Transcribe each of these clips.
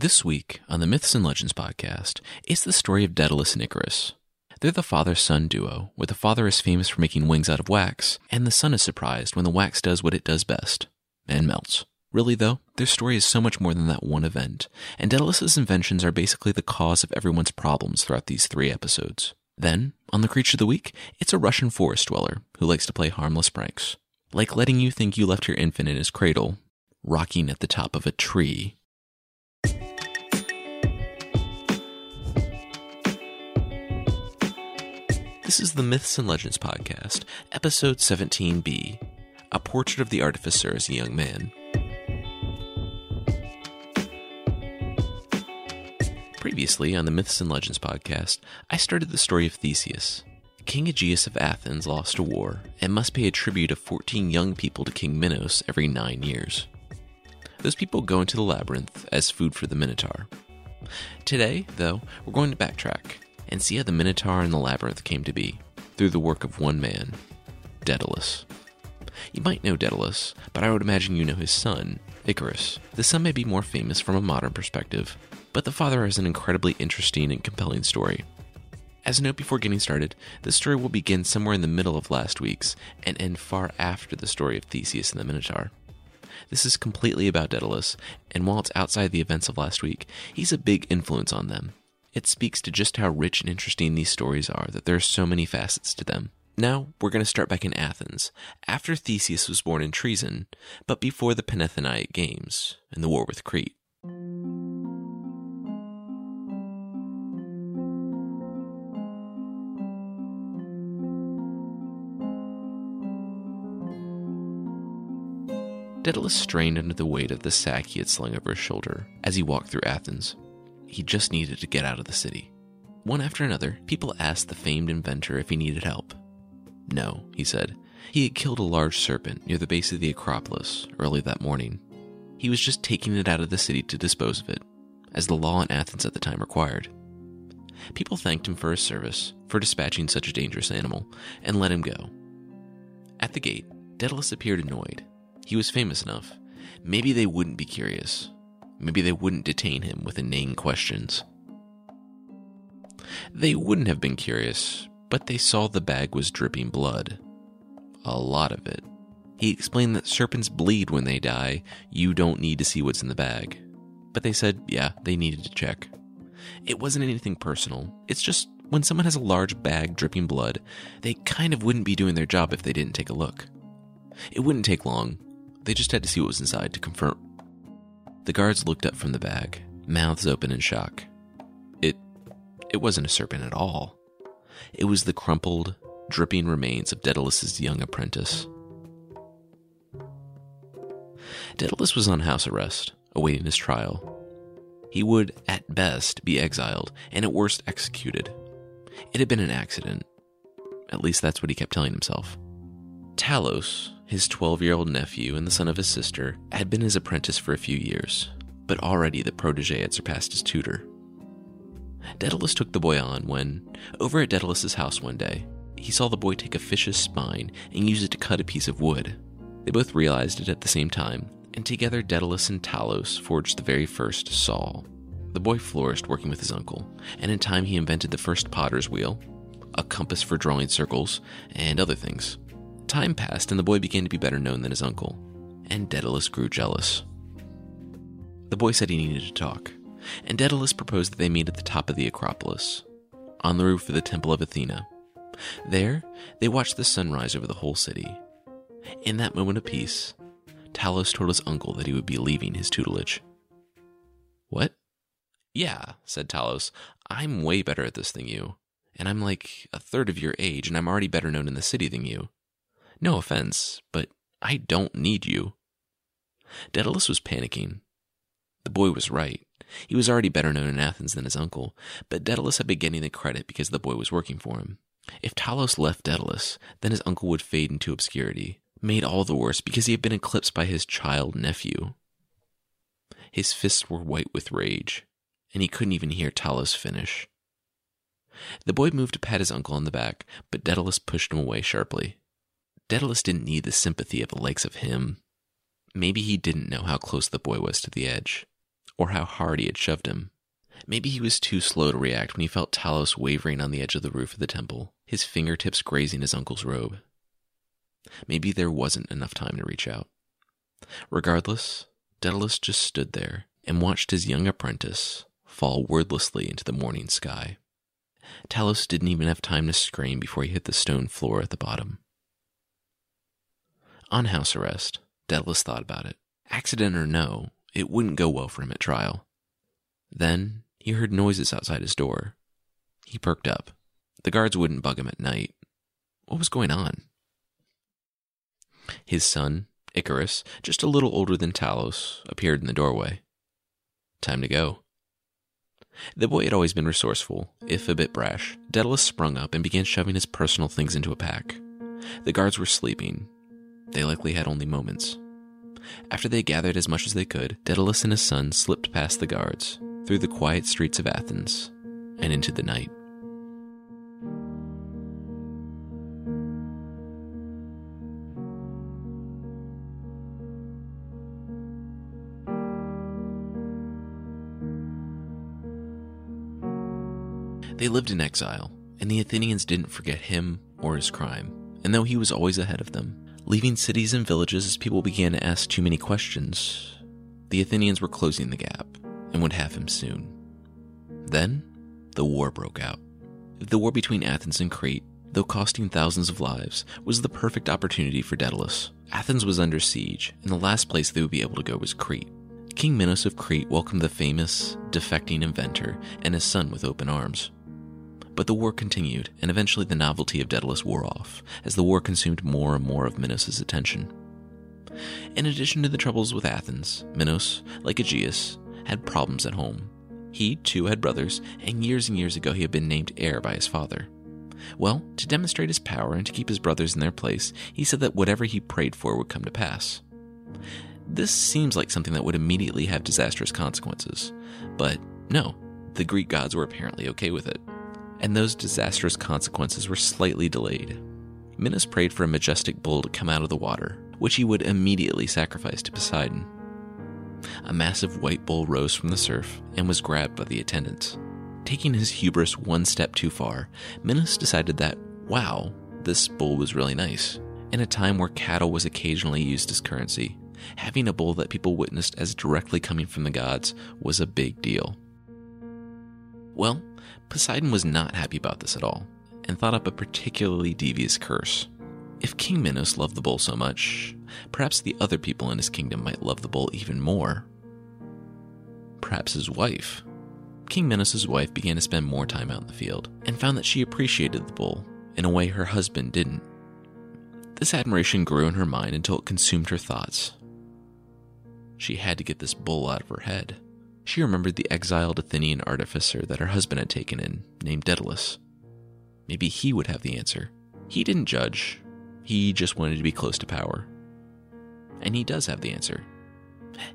This week on the Myths and Legends podcast, it's the story of Daedalus and Icarus. They're the father son duo, where the father is famous for making wings out of wax, and the son is surprised when the wax does what it does best and melts. Really, though, their story is so much more than that one event, and Daedalus's inventions are basically the cause of everyone's problems throughout these three episodes. Then, on the Creature of the Week, it's a Russian forest dweller who likes to play harmless pranks, like letting you think you left your infant in his cradle, rocking at the top of a tree. This is the Myths and Legends podcast, episode 17b A Portrait of the Artificer as a Young Man. Previously on the Myths and Legends podcast, I started the story of Theseus. King Aegeus of Athens lost a war and must pay a tribute of 14 young people to King Minos every nine years. Those people go into the labyrinth as food for the Minotaur. Today, though, we're going to backtrack and see how the Minotaur and the labyrinth came to be through the work of one man, Daedalus. You might know Daedalus, but I would imagine you know his son, Icarus. The son may be more famous from a modern perspective, but the father has an incredibly interesting and compelling story. As a note before getting started, this story will begin somewhere in the middle of last week's and end far after the story of Theseus and the Minotaur. This is completely about Daedalus, and while it's outside the events of last week, he's a big influence on them. It speaks to just how rich and interesting these stories are that there are so many facets to them. Now, we're going to start back in Athens, after Theseus was born in Troezen, but before the Panathenaic Games and the war with Crete. Daedalus strained under the weight of the sack he had slung over his shoulder as he walked through Athens. He just needed to get out of the city. One after another, people asked the famed inventor if he needed help. No, he said. He had killed a large serpent near the base of the Acropolis early that morning. He was just taking it out of the city to dispose of it, as the law in Athens at the time required. People thanked him for his service, for dispatching such a dangerous animal, and let him go. At the gate, Daedalus appeared annoyed he was famous enough. Maybe they wouldn't be curious. Maybe they wouldn't detain him with inane questions. They wouldn't have been curious, but they saw the bag was dripping blood. A lot of it. He explained that serpents bleed when they die. You don't need to see what's in the bag. But they said, yeah, they needed to check. It wasn't anything personal. It's just when someone has a large bag dripping blood, they kind of wouldn't be doing their job if they didn't take a look. It wouldn't take long. They just had to see what was inside to confirm. The guards looked up from the bag, mouths open in shock. It it wasn't a serpent at all. It was the crumpled, dripping remains of Daedalus's young apprentice. Daedalus was on house arrest, awaiting his trial. He would, at best, be exiled, and at worst, executed. It had been an accident. At least that's what he kept telling himself. Talos, his 12 year old nephew and the son of his sister, had been his apprentice for a few years, but already the protege had surpassed his tutor. Daedalus took the boy on when, over at Daedalus's house one day, he saw the boy take a fish's spine and use it to cut a piece of wood. They both realized it at the same time, and together Daedalus and Talos forged the very first saw. The boy flourished working with his uncle, and in time he invented the first potter's wheel, a compass for drawing circles, and other things. Time passed, and the boy began to be better known than his uncle, and Daedalus grew jealous. The boy said he needed to talk, and Daedalus proposed that they meet at the top of the Acropolis, on the roof of the Temple of Athena. There, they watched the sun rise over the whole city. In that moment of peace, Talos told his uncle that he would be leaving his tutelage. What? Yeah, said Talos. I'm way better at this than you. And I'm like a third of your age, and I'm already better known in the city than you. No offense, but I don't need you. Daedalus was panicking. The boy was right. He was already better known in Athens than his uncle, but Daedalus had been getting the credit because the boy was working for him. If Talos left Daedalus, then his uncle would fade into obscurity, made all the worse because he had been eclipsed by his child nephew. His fists were white with rage, and he couldn't even hear Talos finish. The boy moved to pat his uncle on the back, but Daedalus pushed him away sharply. Daedalus didn't need the sympathy of the likes of him. Maybe he didn't know how close the boy was to the edge. or how hard he had shoved him. Maybe he was too slow to react when he felt Talos wavering on the edge of the roof of the temple, his fingertips grazing his uncle's robe. Maybe there wasn't enough time to reach out. Regardless, Daedalus just stood there and watched his young apprentice fall wordlessly into the morning sky. Talos didn't even have time to scream before he hit the stone floor at the bottom. On house arrest, Daedalus thought about it. Accident or no, it wouldn't go well for him at trial. Then he heard noises outside his door. He perked up. The guards wouldn't bug him at night. What was going on? His son, Icarus, just a little older than Talos, appeared in the doorway. Time to go. The boy had always been resourceful, if a bit brash. Daedalus sprung up and began shoving his personal things into a pack. The guards were sleeping. They likely had only moments. After they gathered as much as they could, Daedalus and his son slipped past the guards, through the quiet streets of Athens, and into the night. They lived in exile, and the Athenians didn't forget him or his crime, and though he was always ahead of them, leaving cities and villages as people began to ask too many questions, the Athenians were closing the gap and would have him soon. Then, the war broke out. The war between Athens and Crete, though costing thousands of lives, was the perfect opportunity for Daedalus. Athens was under siege, and the last place they would be able to go was Crete. King Minos of Crete welcomed the famous, defecting inventor and his son with open arms. But the war continued, and eventually the novelty of Daedalus wore off, as the war consumed more and more of Minos' attention. In addition to the troubles with Athens, Minos, like Aegeus, had problems at home. He, too, had brothers, and years and years ago he had been named heir by his father. Well, to demonstrate his power and to keep his brothers in their place, he said that whatever he prayed for would come to pass. This seems like something that would immediately have disastrous consequences, but no, the Greek gods were apparently okay with it and those disastrous consequences were slightly delayed. Minos prayed for a majestic bull to come out of the water, which he would immediately sacrifice to Poseidon. A massive white bull rose from the surf and was grabbed by the attendants. Taking his hubris one step too far, Minos decided that, wow, this bull was really nice. In a time where cattle was occasionally used as currency, having a bull that people witnessed as directly coming from the gods was a big deal. Well, Poseidon was not happy about this at all, and thought up a particularly devious curse. If King Minos loved the bull so much, perhaps the other people in his kingdom might love the bull even more. Perhaps his wife. King Minos' wife began to spend more time out in the field, and found that she appreciated the bull in a way her husband didn't. This admiration grew in her mind until it consumed her thoughts. She had to get this bull out of her head. She remembered the exiled Athenian artificer that her husband had taken in, named Daedalus. Maybe he would have the answer. He didn't judge, he just wanted to be close to power. And he does have the answer.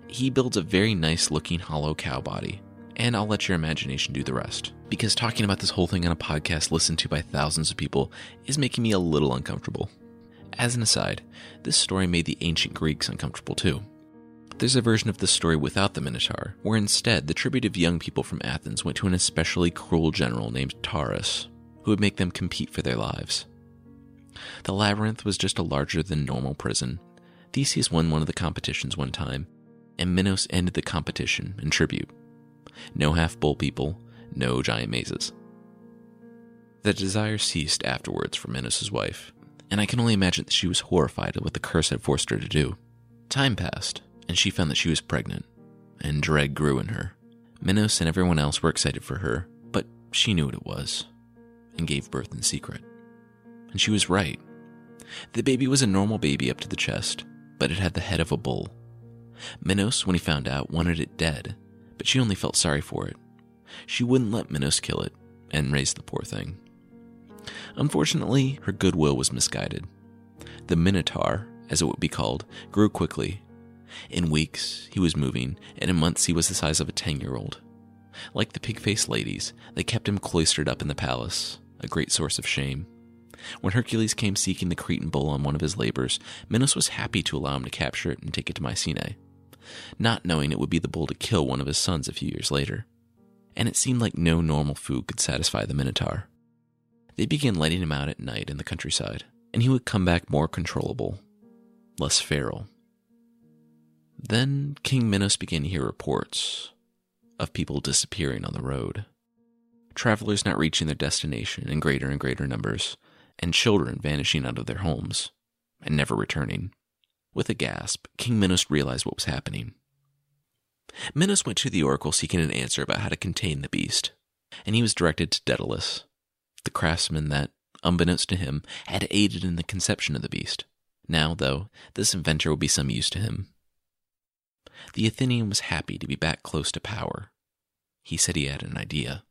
He builds a very nice looking hollow cow body, and I'll let your imagination do the rest. Because talking about this whole thing on a podcast listened to by thousands of people is making me a little uncomfortable. As an aside, this story made the ancient Greeks uncomfortable too. There's a version of the story without the Minotaur, where instead the tribute of young people from Athens went to an especially cruel general named Taurus, who would make them compete for their lives. The labyrinth was just a larger than normal prison. Theseus won one of the competitions one time, and Minos ended the competition in tribute. No half bull people, no giant mazes. The desire ceased afterwards for Minos' wife, and I can only imagine that she was horrified at what the curse had forced her to do. Time passed, and she found that she was pregnant, and dread grew in her. Minos and everyone else were excited for her, but she knew what it was, and gave birth in secret. And she was right. The baby was a normal baby up to the chest, but it had the head of a bull. Minos, when he found out, wanted it dead, but she only felt sorry for it. She wouldn't let Minos kill it, and raise the poor thing. Unfortunately, her goodwill was misguided. The Minotaur, as it would be called, grew quickly in weeks, he was moving, and in months, he was the size of a 10 year old. Like the pig faced ladies, they kept him cloistered up in the palace, a great source of shame. When Hercules came seeking the Cretan bull on one of his labors, Minos was happy to allow him to capture it and take it to Mycenae. not knowing it would be the bull to kill one of his sons a few years later. And it seemed like no normal food could satisfy the Minotaur. They began letting him out at night in the countryside, and he would come back more controllable, less feral. Then King Minos began to hear reports of people disappearing on the road, travelers not reaching their destination in greater and greater numbers, and children vanishing out of their homes and never returning. With a gasp, King Minos realized what was happening. Minos went to the oracle seeking an answer about how to contain the beast, and he was directed to Daedalus, the craftsman that, unbeknownst to him, had aided in the conception of the beast. Now, though, this inventor would be some use to him. The Athenian was happy to be back close to power. He said he had an idea.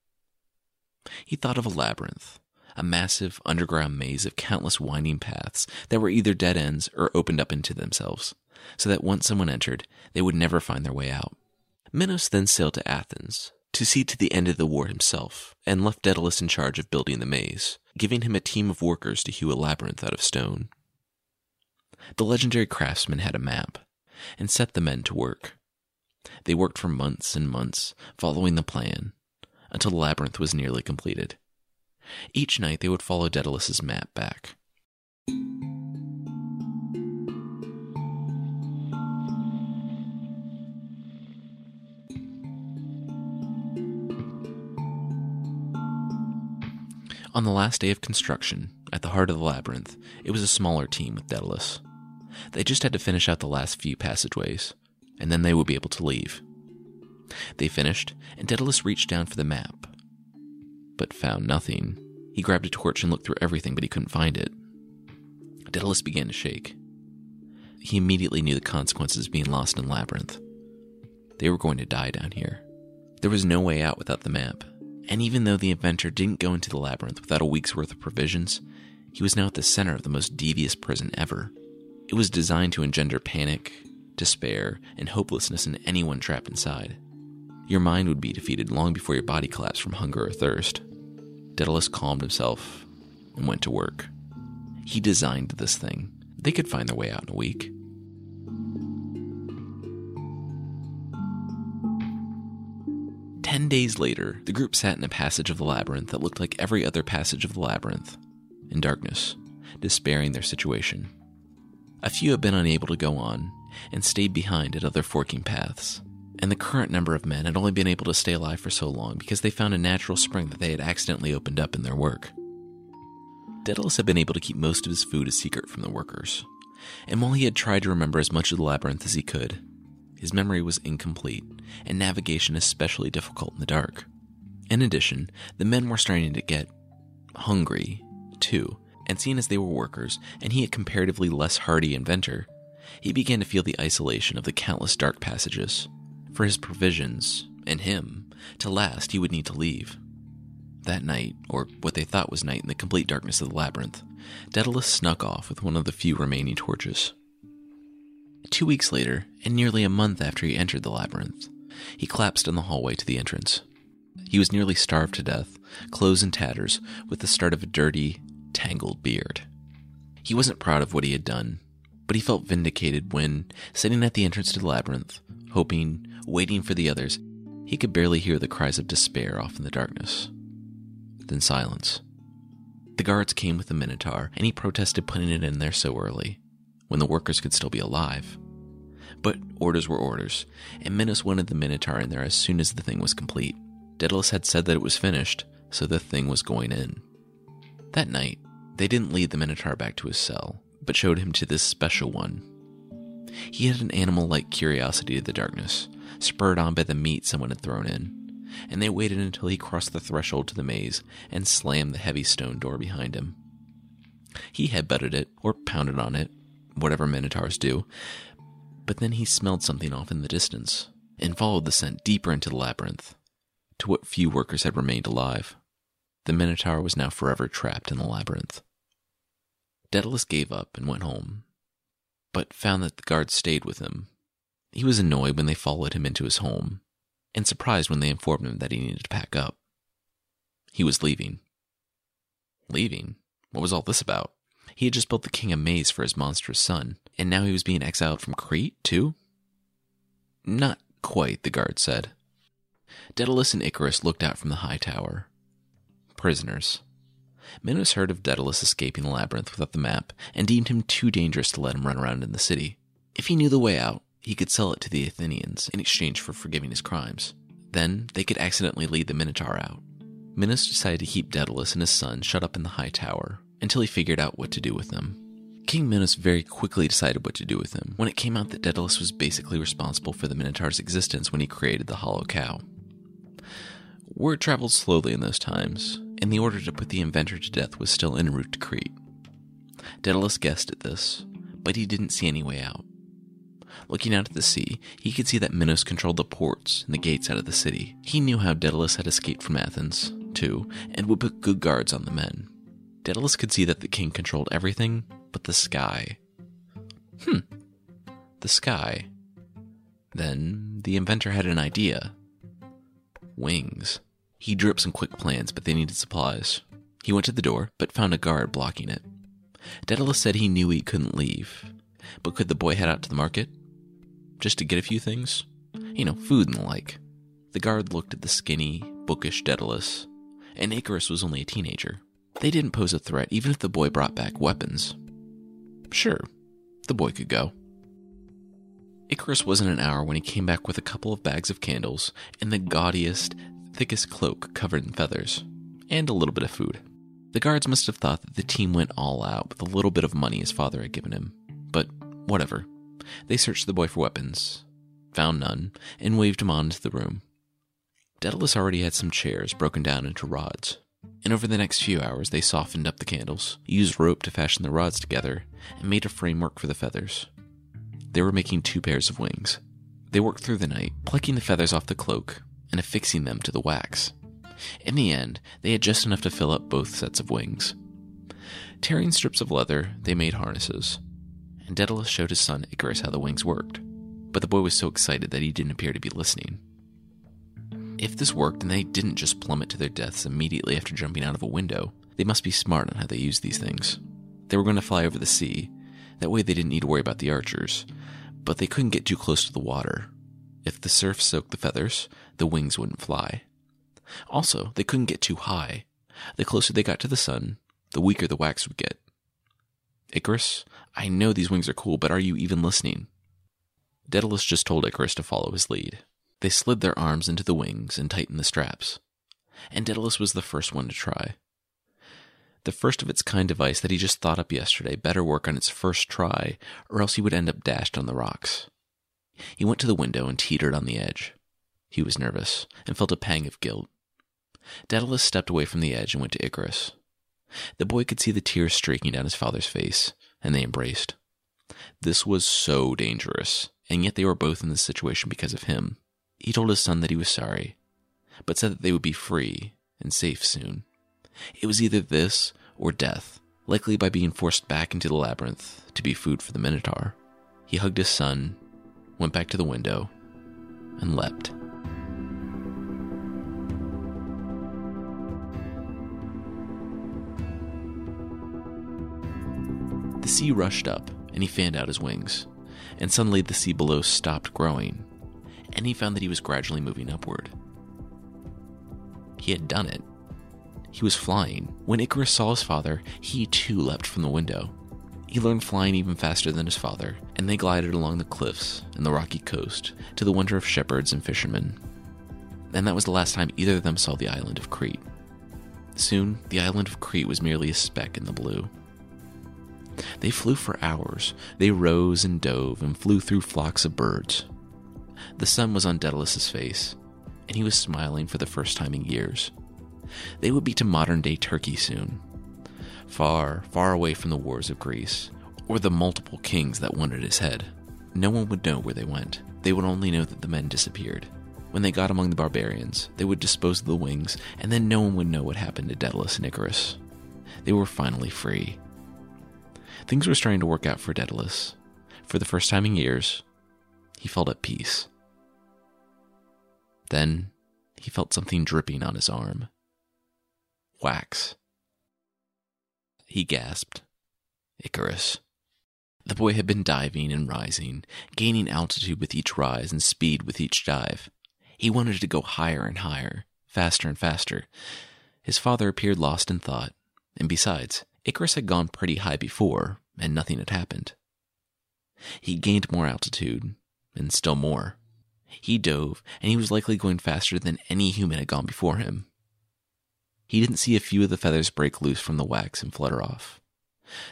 He thought of a labyrinth, a massive underground maze of countless winding paths that were either dead ends or opened up into themselves, so that once someone entered, they would never find their way out. Minos then sailed to Athens to see to the end of the war himself, and left Daedalus in charge of building the maze, giving him a team of workers to hew a labyrinth out of stone. The legendary craftsman had a map, and set the men to work. They worked for months and months, following the plan, until the labyrinth was nearly completed. Each night they would follow Daedalus's map back. On the last day of construction, at the heart of the labyrinth, it was a smaller team with Daedalus. They just had to finish out the last few passageways, and then they would be able to leave. They finished, and Daedalus reached down for the map, but found nothing. He grabbed a torch and looked through everything, but he couldn't find it. Daedalus began to shake. He immediately knew the consequences of being lost in Labyrinth. They were going to die down here. There was no way out without the map, and even though the inventor didn't go into the labyrinth without a week's worth of provisions, he was now at the center of the most devious prison ever. It was designed to engender panic, despair, and hopelessness in anyone trapped inside. Your mind would be defeated long before your body collapsed from hunger or thirst. Daedalus calmed himself and went to work. He designed this thing. They could find their way out in a week. Ten days later, the group sat in a passage of the labyrinth that looked like every other passage of the labyrinth, in darkness, despairing their situation. A few had been unable to go on and stayed behind at other forking paths and the current number of men had only been able to stay alive for so long because they found a natural spring that they had accidentally opened up in their work. Daedalus had been able to keep most of his food a secret from the workers, and while he had tried to remember as much of the labyrinth as he could, his memory was incomplete, and navigation especially difficult in the dark. In addition, the men were starting to get hungry, too, and seeing as they were workers, and he a comparatively less hardy inventor, he began to feel the isolation of the countless dark passages for his provisions and him to last, he would need to leave. That night, or what they thought was night in the complete darkness of the labyrinth, Daedalus snuck off with one of the few remaining torches. Two weeks later, and nearly a month after he entered the labyrinth, he collapsed in the hallway to the entrance. He was nearly starved to death, clothes in tatters, with the start of a dirty, tangled beard. He wasn't proud of what he had done, but he felt vindicated when, sitting at the entrance to the labyrinth, hoping, waiting for the others, he could barely hear the cries of despair off in the darkness. Then silence. The guards came with the Minotaur, and he protested putting it in there so early, when the workers could still be alive. But orders were orders, and Minos wanted the Minotaur in there as soon as the thing was complete. Daedalus had said that it was finished, so the thing was going in. That night, they didn't lead the Minotaur back to his cell, but showed him to this special one. He had an animal like curiosity to the darkness, spurred on by the meat someone had thrown in, and they waited until he crossed the threshold to the maze and slammed the heavy stone door behind him. He headbutted it, or pounded on it, whatever minotaurs do, but then he smelled something off in the distance and followed the scent deeper into the labyrinth, to what few workers had remained alive. The minotaur was now forever trapped in the labyrinth. Daedalus gave up and went home, but found that the guards stayed with him he was annoyed when they followed him into his home, and surprised when they informed him that he needed to pack up. He was leaving. Leaving? What was all this about? He had just built the king a maze for his monstrous son, and now he was being exiled from Crete, too? Not quite, the guard said. Daedalus and Icarus looked out from the high tower. Prisoners. Minos heard of Daedalus escaping the labyrinth without the map and deemed him too dangerous to let him run around in the city. If he knew the way out, he could sell it to the Athenians in exchange for forgiving his crimes. Then they could accidentally lead the Minotaur out. Minos decided to keep Daedalus and his son shut up in the high tower until he figured out what to do with them. King Minos very quickly decided what to do with him when it came out that Daedalus was basically responsible for the Minotaur's existence when he created the hollow cow. Word traveled slowly in those times, and the order to put the inventor to death was still en route to Crete. Daedalus guessed at this, but he didn't see any way out. Looking out at the sea, he could see that Minos controlled the ports and the gates out of the city. He knew how Daedalus had escaped from Athens, too, and would put good guards on the men. Daedalus could see that the king controlled everything but the sky. Hmm. The sky. Then the inventor had an idea. Wings. He drew up some quick plans, but they needed supplies. He went to the door, but found a guard blocking it. Daedalus said he knew he couldn't leave, but could the boy head out to the market? Just to get a few things? You know, food and the like. The guard looked at the skinny, bookish Daedalus, and Icarus was only a teenager. They didn't pose a threat even if the boy brought back weapons. Sure, the boy could go. Icarus wasn't an hour when he came back with a couple of bags of candles and the gaudiest, thickest cloak covered in feathers, and a little bit of food. The guards must have thought that the team went all out with a little bit of money his father had given him, but whatever. They searched the boy for weapons, found none, and waved him on into the room. Daedalus already had some chairs broken down into rods, and over the next few hours they softened up the candles, used rope to fashion the rods together, and made a framework for the feathers. They were making two pairs of wings. They worked through the night, plucking the feathers off the cloak and affixing them to the wax. In the end, they had just enough to fill up both sets of wings. Tearing strips of leather, they made harnesses, and Daedalus showed his son Icarus how the wings worked, but the boy was so excited that he didn't appear to be listening. If this worked and they didn't just plummet to their deaths immediately after jumping out of a window, they must be smart on how they use these things. They were going to fly over the sea. That way they didn't need to worry about the archers, but they couldn't get too close to the water. If the surf soaked the feathers, the wings wouldn't fly. Also, they couldn't get too high. The closer they got to the sun, the weaker the wax would get. Icarus, I know these wings are cool, but are you even listening? Daedalus just told Icarus to follow his lead. They slid their arms into the wings and tightened the straps. And Daedalus was the first one to try. The first of its kind device that he just thought up yesterday better work on its first try, or else he would end up dashed on the rocks. He went to the window and teetered on the edge. He was nervous and felt a pang of guilt. Daedalus stepped away from the edge and went to Icarus. The boy could see the tears streaking down his father's face, and they embraced. This was so dangerous, and yet they were both in this situation because of him. He told his son that he was sorry, but said that they would be free and safe soon. It was either this or death, likely by being forced back into the labyrinth to be food for the Minotaur. He hugged his son, went back to the window, and leapt. The sea rushed up, and he fanned out his wings, and suddenly the sea below stopped growing and he found that he was gradually moving upward. He had done it. He was flying. When Icarus saw his father, he too leapt from the window. He learned flying even faster than his father, and they glided along the cliffs and the rocky coast to the wonder of shepherds and fishermen. And that was the last time either of them saw the island of Crete. Soon, the island of Crete was merely a speck in the blue. They flew for hours. They rose and dove and flew through flocks of birds. The sun was on Daedalus's face, and he was smiling for the first time in years. They would be to modern day Turkey soon, far, far away from the wars of Greece, or the multiple kings that wanted his head. No one would know where they went. They would only know that the men disappeared. When they got among the barbarians, they would dispose of the wings, and then no one would know what happened to Daedalus and Icarus. They were finally free. Things were starting to work out for Daedalus. For the first time in years, he felt at peace. Then he felt something dripping on his arm. Wax. He gasped. Icarus. The boy had been diving and rising, gaining altitude with each rise and speed with each dive. He wanted to go higher and higher, faster and faster. His father appeared lost in thought, and besides, Icarus had gone pretty high before, and nothing had happened. He gained more altitude, and still more. He dove, and he was likely going faster than any human had gone before him. He didn't see a few of the feathers break loose from the wax and flutter off.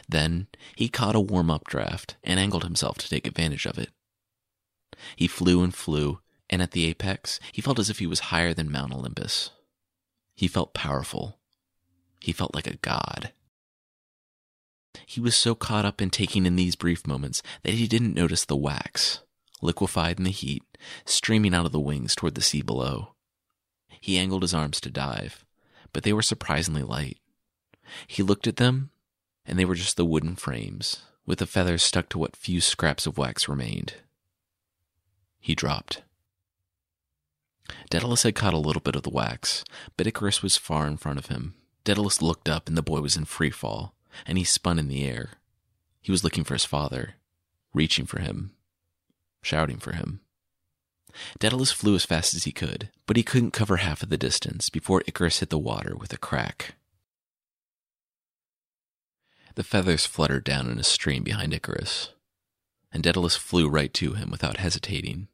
Then he caught a warm up draft and angled himself to take advantage of it. He flew and flew, and at the apex, he felt as if he was higher than Mount Olympus. He felt powerful. He felt like a god. He was so caught up in taking in these brief moments that he didn't notice the wax, liquefied in the heat, streaming out of the wings toward the sea below. He angled his arms to dive, but they were surprisingly light. He looked at them, and they were just the wooden frames, with the feathers stuck to what few scraps of wax remained. He dropped. Daedalus had caught a little bit of the wax, but Icarus was far in front of him. Daedalus looked up, and the boy was in free fall and he spun in the air. He was looking for his father, reaching for him, shouting for him. Daedalus flew as fast as he could, but he couldn't cover half of the distance before Icarus hit the water with a crack. The feathers fluttered down in a stream behind Icarus, and Daedalus flew right to him without hesitating.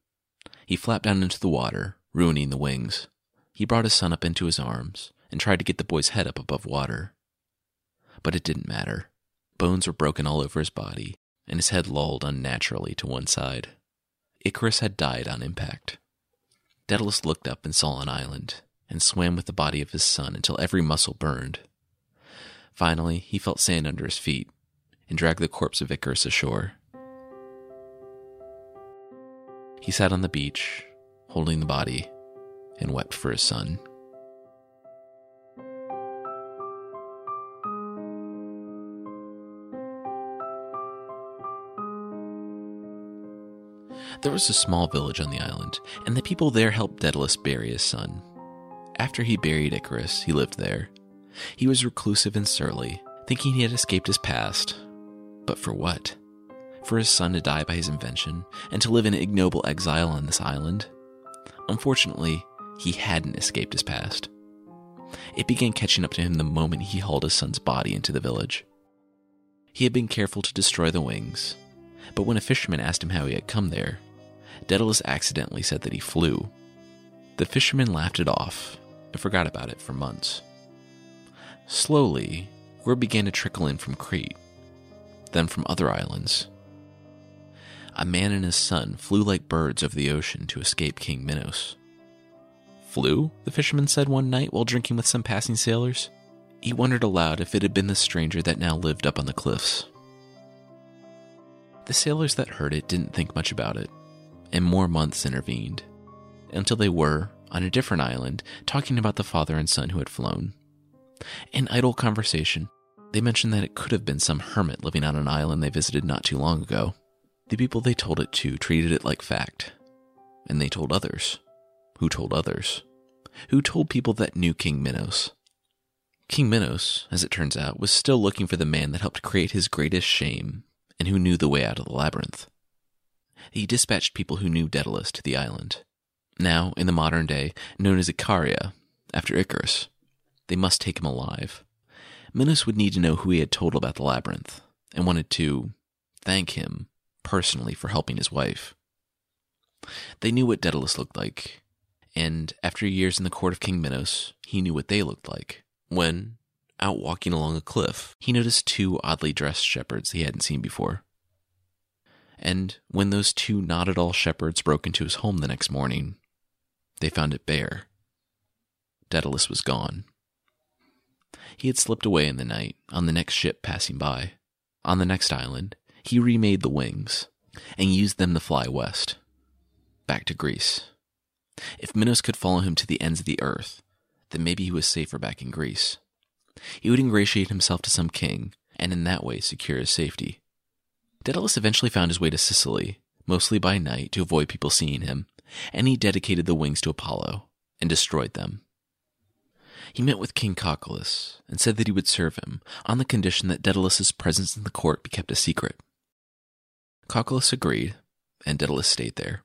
He flapped down into the water, ruining the wings. He brought his son up into his arms and tried to get the boy's head up above water but it didn't matter. Bones were broken all over his body, and his head lolled unnaturally to one side. Icarus had died on impact. Daedalus looked up and saw an island, and swam with the body of his son until every muscle burned. Finally, he felt sand under his feet and dragged the corpse of Icarus ashore. He sat on the beach, holding the body, and wept for his son. There was a small village on the island, and the people there helped Daedalus bury his son. After he buried Icarus, he lived there. He was reclusive and surly, thinking he had escaped his past. But for what? For his son to die by his invention, and to live in ignoble exile on this island? Unfortunately, he hadn't escaped his past. It began catching up to him the moment he hauled his son's body into the village. He had been careful to destroy the wings, but when a fisherman asked him how he had come there, Daedalus accidentally said that he flew. The fisherman laughed it off and forgot about it for months. Slowly, word began to trickle in from Crete, then from other islands. A man and his son flew like birds over the ocean to escape King Minos. Flew? the fisherman said one night while drinking with some passing sailors. He wondered aloud if it had been the stranger that now lived up on the cliffs. The sailors that heard it didn't think much about it and more months intervened, until they were, on a different island, talking about the father and son who had flown. In idle conversation, they mentioned that it could have been some hermit living on an island they visited not too long ago. The people they told it to treated it like fact, and they told others, who told others, who told people that knew King Minos. King Minos, as it turns out, was still looking for the man that helped create his greatest shame and who knew the way out of the labyrinth he dispatched people who knew Daedalus to the island, now, in the modern day, known as Icaria, after Icarus. They must take him alive. Minos would need to know who he had told about the labyrinth, and wanted to thank him personally for helping his wife. They knew what Daedalus looked like, and after years in the court of King Minos, he knew what they looked like. When, out walking along a cliff, he noticed two oddly dressed shepherds he hadn't seen before. And when those two not at all shepherds broke into his home the next morning, they found it bare. Daedalus was gone. He had slipped away in the night on the next ship passing by. On the next island, he remade the wings and used them to fly west, back to Greece. If Minos could follow him to the ends of the earth, then maybe he was safer back in Greece. He would ingratiate himself to some king, and in that way secure his safety. Daedalus eventually found his way to Sicily, mostly by night to avoid people seeing him, and he dedicated the wings to Apollo and destroyed them. He met with King Cocalus and said that he would serve him on the condition that Daedalus's presence in the court be kept a secret. Cocalus agreed, and Daedalus stayed there.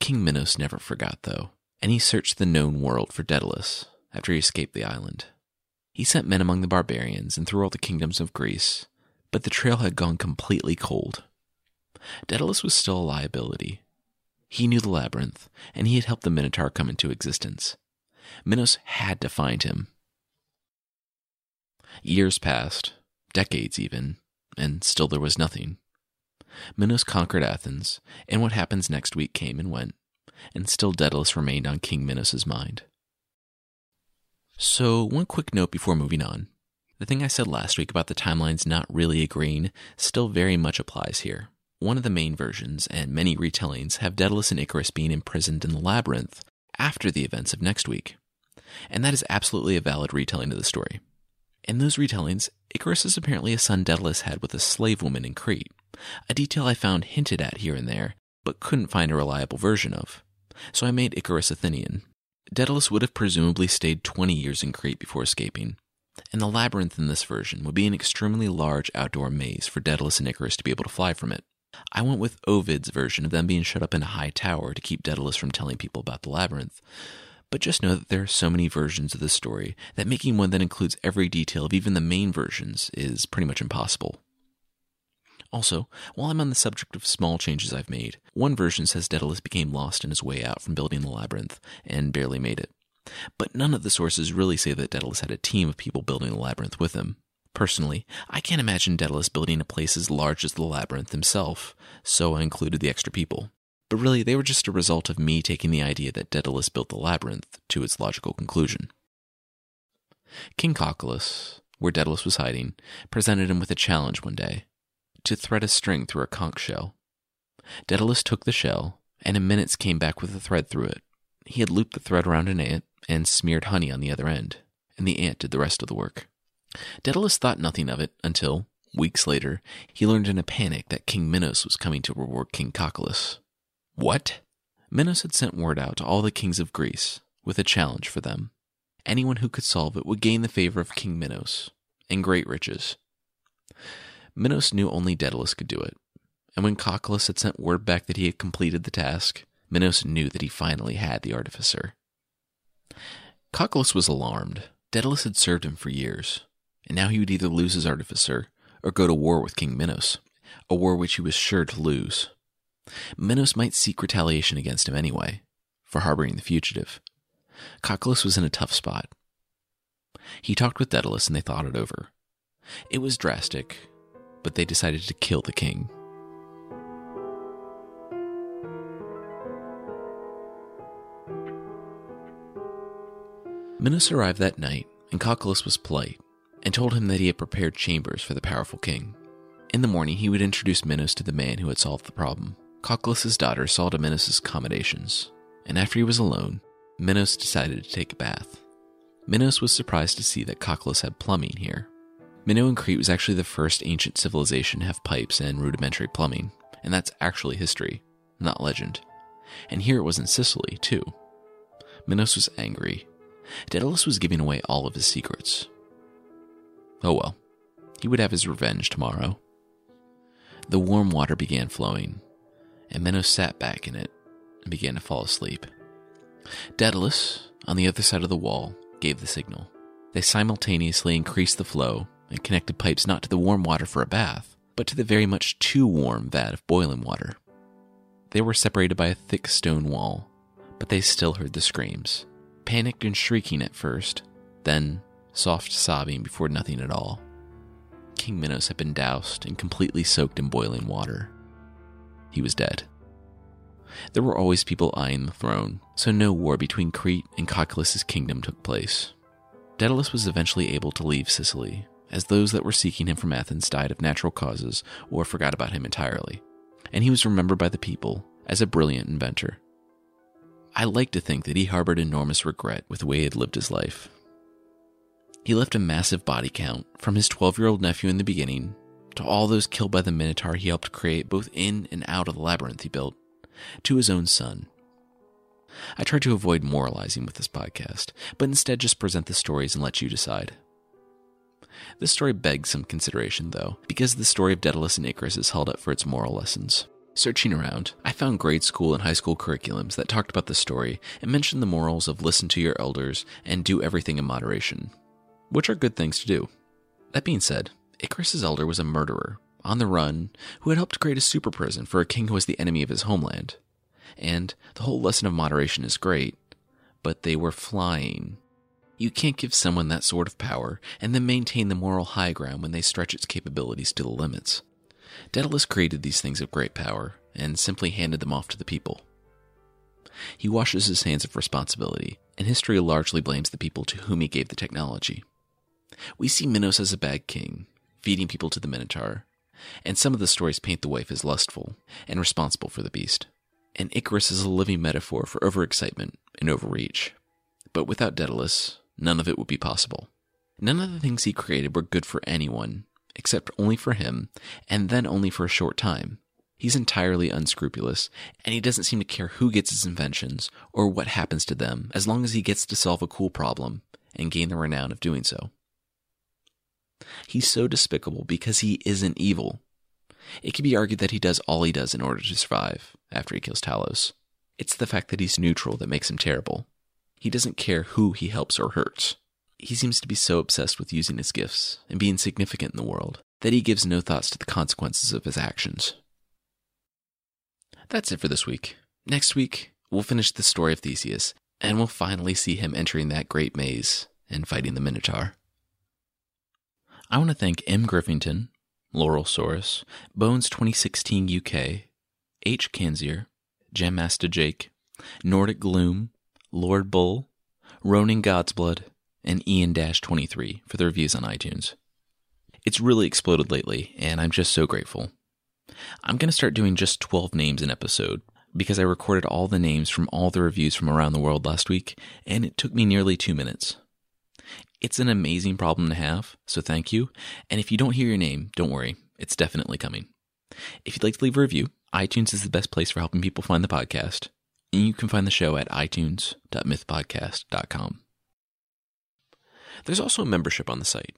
King Minos never forgot, though, and he searched the known world for Daedalus after he escaped the island. He sent men among the barbarians and through all the kingdoms of Greece, but the trail had gone completely cold. Daedalus was still a liability. He knew the labyrinth, and he had helped the Minotaur come into existence. Minos had to find him. Years passed, decades even, and still there was nothing. Minos conquered Athens, and what happens next week came and went, and still Daedalus remained on King Minos's mind. So, one quick note before moving on. The thing I said last week about the timelines not really agreeing still very much applies here. One of the main versions, and many retellings, have Daedalus and Icarus being imprisoned in the labyrinth after the events of next week. And that is absolutely a valid retelling of the story. In those retellings, Icarus is apparently a son Daedalus had with a slave woman in Crete, a detail I found hinted at here and there, but couldn't find a reliable version of. So I made Icarus Athenian. Daedalus would have presumably stayed 20 years in Crete before escaping, and the labyrinth in this version would be an extremely large outdoor maze for Daedalus and Icarus to be able to fly from it. I went with Ovid's version of them being shut up in a high tower to keep Daedalus from telling people about the labyrinth. But just know that there are so many versions of this story that making one that includes every detail of even the main versions is pretty much impossible. Also, while I'm on the subject of small changes I've made, one version says Daedalus became lost in his way out from building the labyrinth and barely made it. But none of the sources really say that Daedalus had a team of people building the labyrinth with him. Personally, I can't imagine Daedalus building a place as large as the labyrinth himself, so I included the extra people. But really, they were just a result of me taking the idea that Daedalus built the labyrinth to its logical conclusion. King Cocalus, where Daedalus was hiding, presented him with a challenge one day to thread a string through a conch shell. Daedalus took the shell, and in minutes came back with a thread through it. He had looped the thread around an ant and smeared honey on the other end, and the ant did the rest of the work. Daedalus thought nothing of it until, weeks later, he learned in a panic that King Minos was coming to reward King Cocalus. What? Minos had sent word out to all the kings of Greece with a challenge for them. Anyone who could solve it would gain the favor of King Minos and great riches. Minos knew only Daedalus could do it, and when Cocalus had sent word back that he had completed the task, Minos knew that he finally had the artificer. Cocalus was alarmed. Daedalus had served him for years, and now he would either lose his artificer or go to war with King Minos, a war which he was sure to lose. Minos might seek retaliation against him anyway, for harboring the fugitive. Cocalus was in a tough spot. He talked with Daedalus and they thought it over. It was drastic, but they decided to kill the king. Minos arrived that night, and Cocalus was polite and told him that he had prepared chambers for the powerful king. In the morning, he would introduce Minos to the man who had solved the problem. Cocalus' daughter saw to Minos' accommodations, and after he was alone, Minos decided to take a bath. Minos was surprised to see that Cocalus had plumbing here. Minoan Crete was actually the first ancient civilization to have pipes and rudimentary plumbing, and that's actually history, not legend. And here it was in Sicily, too. Minos was angry. Daedalus was giving away all of his secrets. Oh well, he would have his revenge tomorrow. The warm water began flowing, and Minos sat back in it and began to fall asleep. Daedalus, on the other side of the wall, gave the signal. They simultaneously increased the flow and connected pipes not to the warm water for a bath, but to the very much too warm vat of boiling water. They were separated by a thick stone wall, but they still heard the screams. Panicked and shrieking at first, then soft sobbing before nothing at all. King Minos had been doused and completely soaked in boiling water. He was dead. There were always people eyeing the throne, so no war between Crete and Cocalus' kingdom took place. Daedalus was eventually able to leave Sicily, as those that were seeking him from Athens died of natural causes or forgot about him entirely, and he was remembered by the people as a brilliant inventor. I like to think that he harbored enormous regret with the way he had lived his life. He left a massive body count from his 12 year old nephew in the beginning to all those killed by the Minotaur he helped create both in and out of the labyrinth he built, to his own son. I try to avoid moralizing with this podcast, but instead just present the stories and let you decide. This story begs some consideration, though, because the story of Daedalus and Icarus is held up for its moral lessons. Searching around, I found grade school and high school curriculums that talked about the story and mentioned the morals of listen to your elders and do everything in moderation, which are good things to do. That being said, Icarus's elder was a murderer, on the run, who had helped create a super prison for a king who was the enemy of his homeland. And the whole lesson of moderation is great, but they were flying. You can't give someone that sort of power and then maintain the moral high ground when they stretch its capabilities to the limits. Daedalus created these things of great power and simply handed them off to the people. He washes his hands of responsibility, and history largely blames the people to whom he gave the technology. We see Minos as a bad king, feeding people to the Minotaur, and some of the stories paint the wife as lustful and responsible for the beast. And Icarus is a living metaphor for overexcitement and overreach. But without Daedalus, none of it would be possible. None of the things he created were good for anyone, except only for him, and then only for a short time. He's entirely unscrupulous, and he doesn't seem to care who gets his inventions or what happens to them as long as he gets to solve a cool problem and gain the renown of doing so. He's so despicable because he isn't evil. It can be argued that he does all he does in order to survive after he kills Talos. It's the fact that he's neutral that makes him terrible. He doesn't care who he helps or hurts. He seems to be so obsessed with using his gifts and being significant in the world that he gives no thoughts to the consequences of his actions. That's it for this week. Next week, we'll finish the story of Theseus, and we'll finally see him entering that great maze and fighting the Minotaur. I want to thank M. Griffington, Laurel Soros, Bones 2016 UK, H. Kanzier, Master Jake, Nordic Gloom, Lord Bull, Ronin Godsblood, and Ian 23 for the reviews on iTunes. It's really exploded lately, and I'm just so grateful. I'm going to start doing just 12 names an episode because I recorded all the names from all the reviews from around the world last week, and it took me nearly two minutes. It's an amazing problem to have, so thank you. And if you don't hear your name, don't worry, it's definitely coming. If you'd like to leave a review, iTunes is the best place for helping people find the podcast. And you can find the show at itunes.mythpodcast.com. There's also a membership on the site.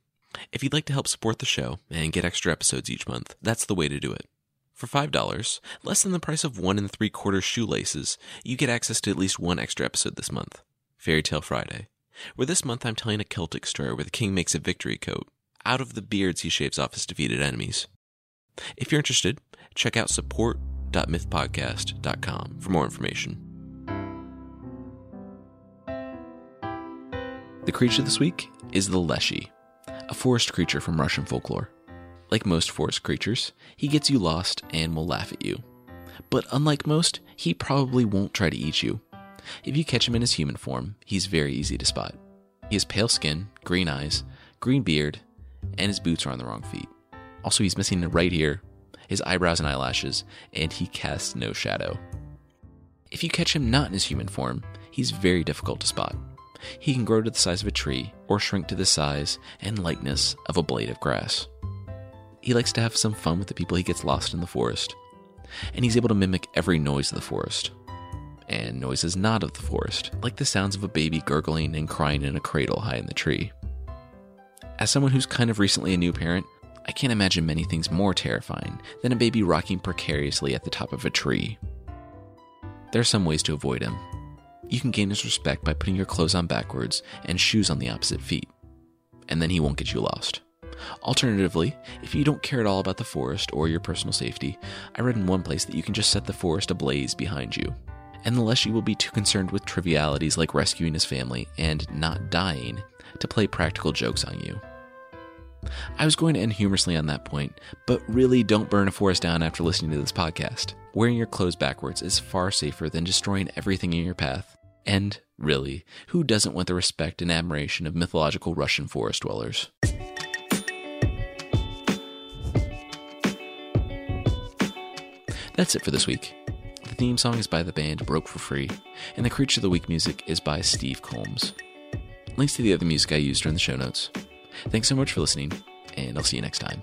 If you'd like to help support the show and get extra episodes each month, that's the way to do it. For $5, less than the price of one and three quarter shoelaces, you get access to at least one extra episode this month Fairy Tale Friday, where this month I'm telling a Celtic story where the king makes a victory coat out of the beards he shaves off his defeated enemies. If you're interested, check out support.mythpodcast.com for more information. The creature this week is the Leshy, a forest creature from Russian folklore. Like most forest creatures, he gets you lost and will laugh at you. But unlike most, he probably won't try to eat you. If you catch him in his human form, he's very easy to spot. He has pale skin, green eyes, green beard, and his boots are on the wrong feet. Also, he's missing the right ear, his eyebrows and eyelashes, and he casts no shadow. If you catch him not in his human form, he's very difficult to spot he can grow to the size of a tree or shrink to the size and likeness of a blade of grass. He likes to have some fun with the people he gets lost in the forest, and he's able to mimic every noise of the forest. And noises not of the forest, like the sounds of a baby gurgling and crying in a cradle high in the tree. As someone who's kind of recently a new parent, I can't imagine many things more terrifying than a baby rocking precariously at the top of a tree. There are some ways to avoid him, you can gain his respect by putting your clothes on backwards and shoes on the opposite feet. And then he won't get you lost. Alternatively, if you don't care at all about the forest or your personal safety, I read in one place that you can just set the forest ablaze behind you. And the Leshy will be too concerned with trivialities like rescuing his family and not dying to play practical jokes on you. I was going to end humorously on that point, but really don't burn a forest down after listening to this podcast. Wearing your clothes backwards is far safer than destroying everything in your path. And, really, who doesn't want the respect and admiration of mythological Russian forest dwellers? That's it for this week. The theme song is by the band Broke for Free, and the Creature of the Week music is by Steve Combs. Links to the other music I used are in the show notes. Thanks so much for listening, and I'll see you next time.